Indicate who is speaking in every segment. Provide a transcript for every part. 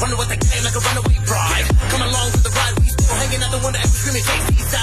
Speaker 1: Running what they game like a runaway bride. Come along for the ride, we still hanging out the window and screaming,
Speaker 2: Jay-Z,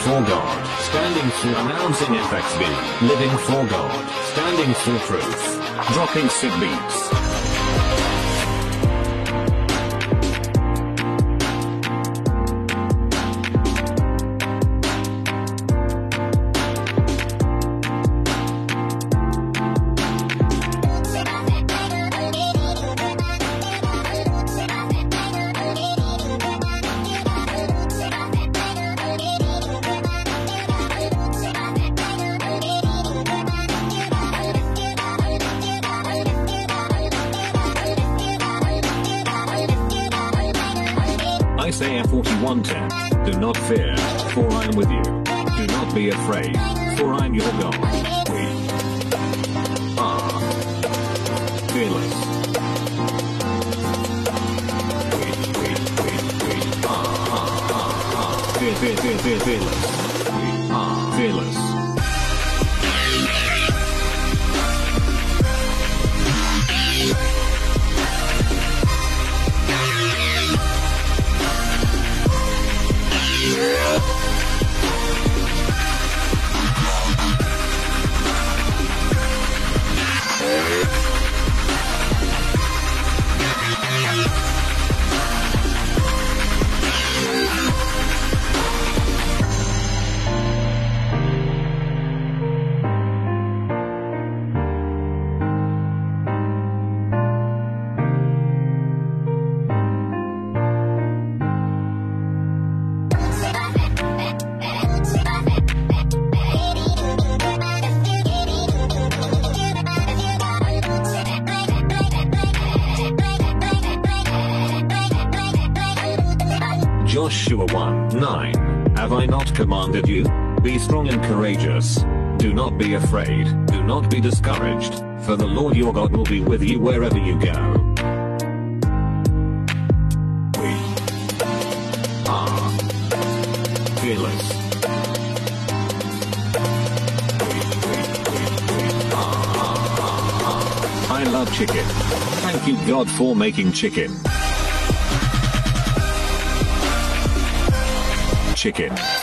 Speaker 2: for God, standing for announcing FXB, living for God, standing for truth, dropping sick beats. Isaiah 41:10. Do not fear, for I am with you. Do not be afraid, for I am your God. We are fearless. We, we, we, we are, are, are, are. Fear, fear, fearless. We are fearless. Commanded you? Be strong and courageous. Do not be afraid, do not be discouraged, for the Lord your God will be with you wherever you go. We are fearless. I love chicken. Thank you God for making chicken. Chicken.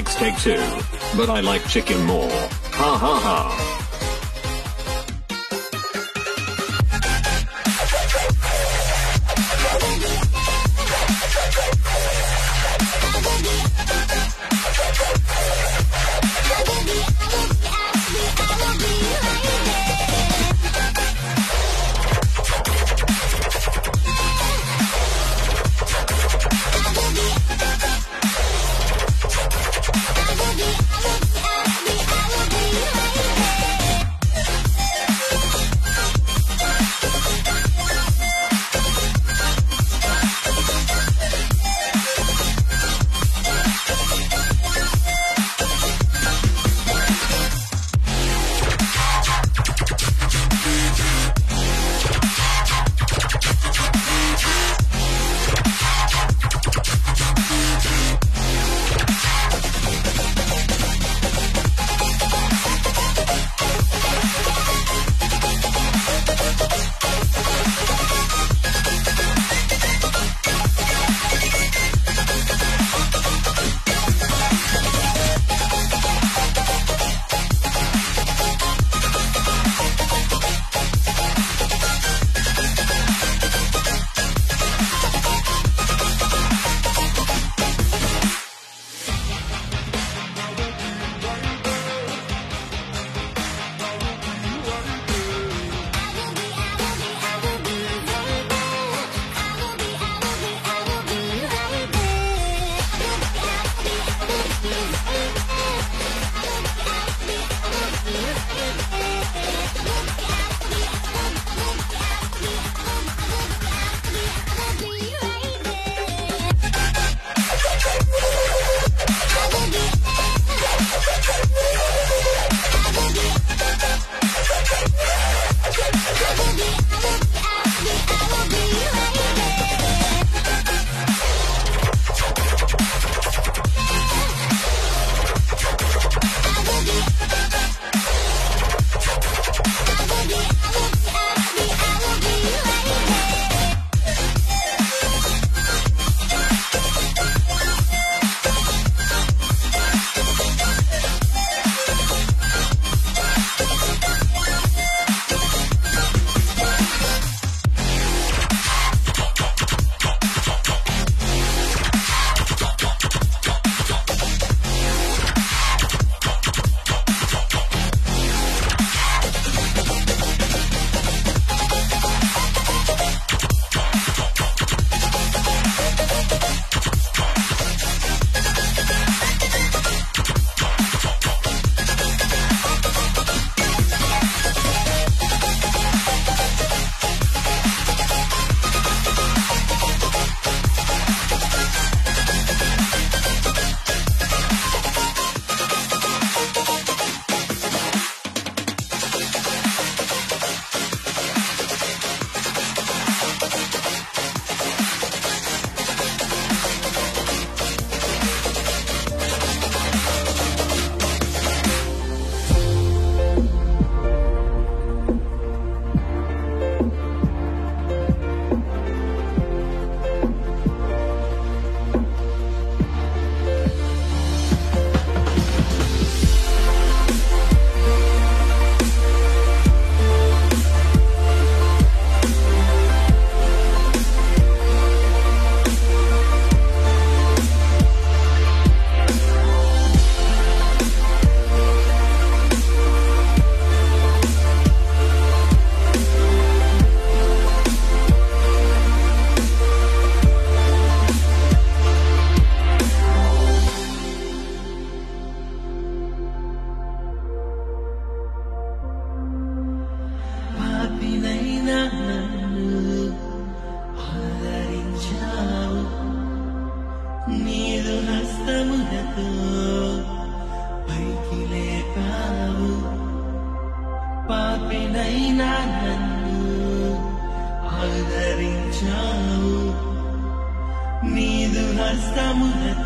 Speaker 2: Like steak too, but I like chicken more. Ha ha ha.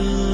Speaker 3: be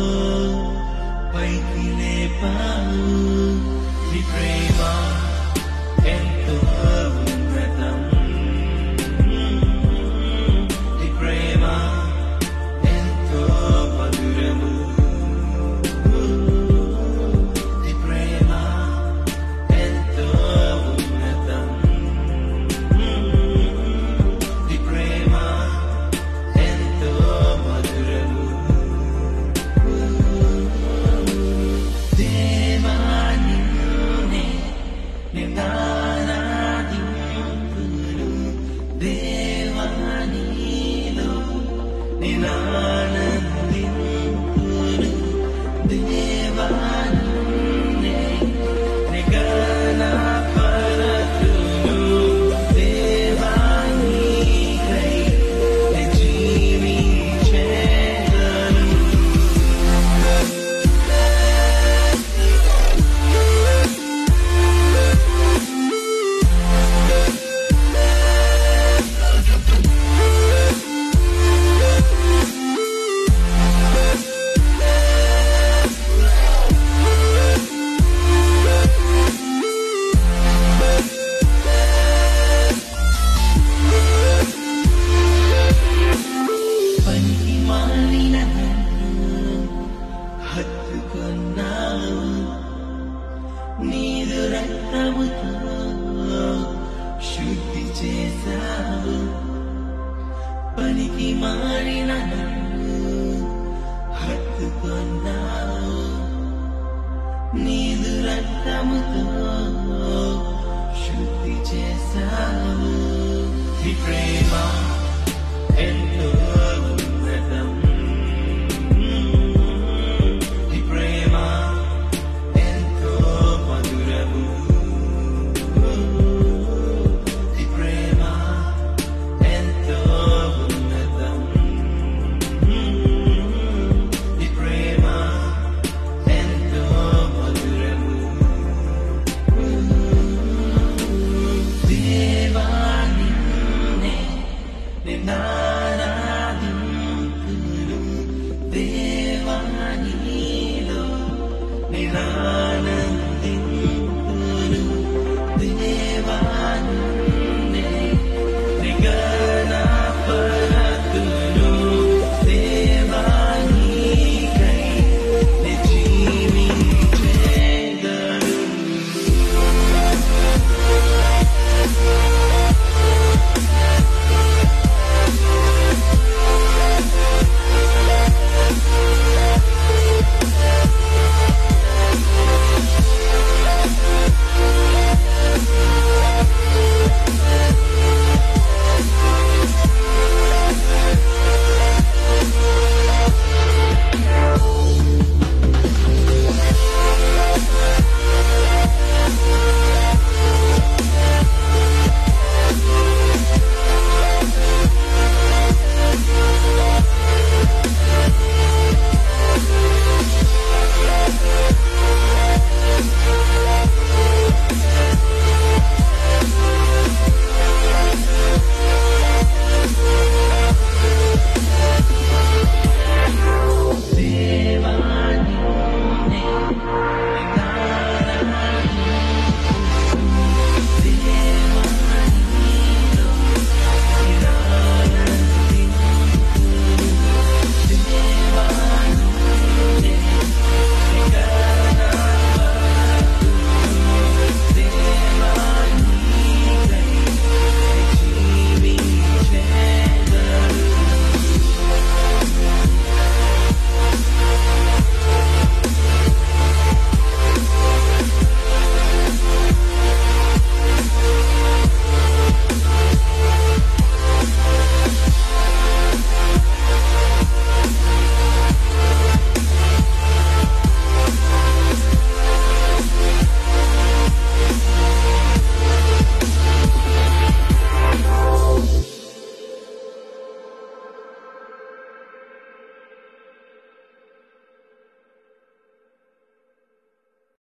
Speaker 3: Ilan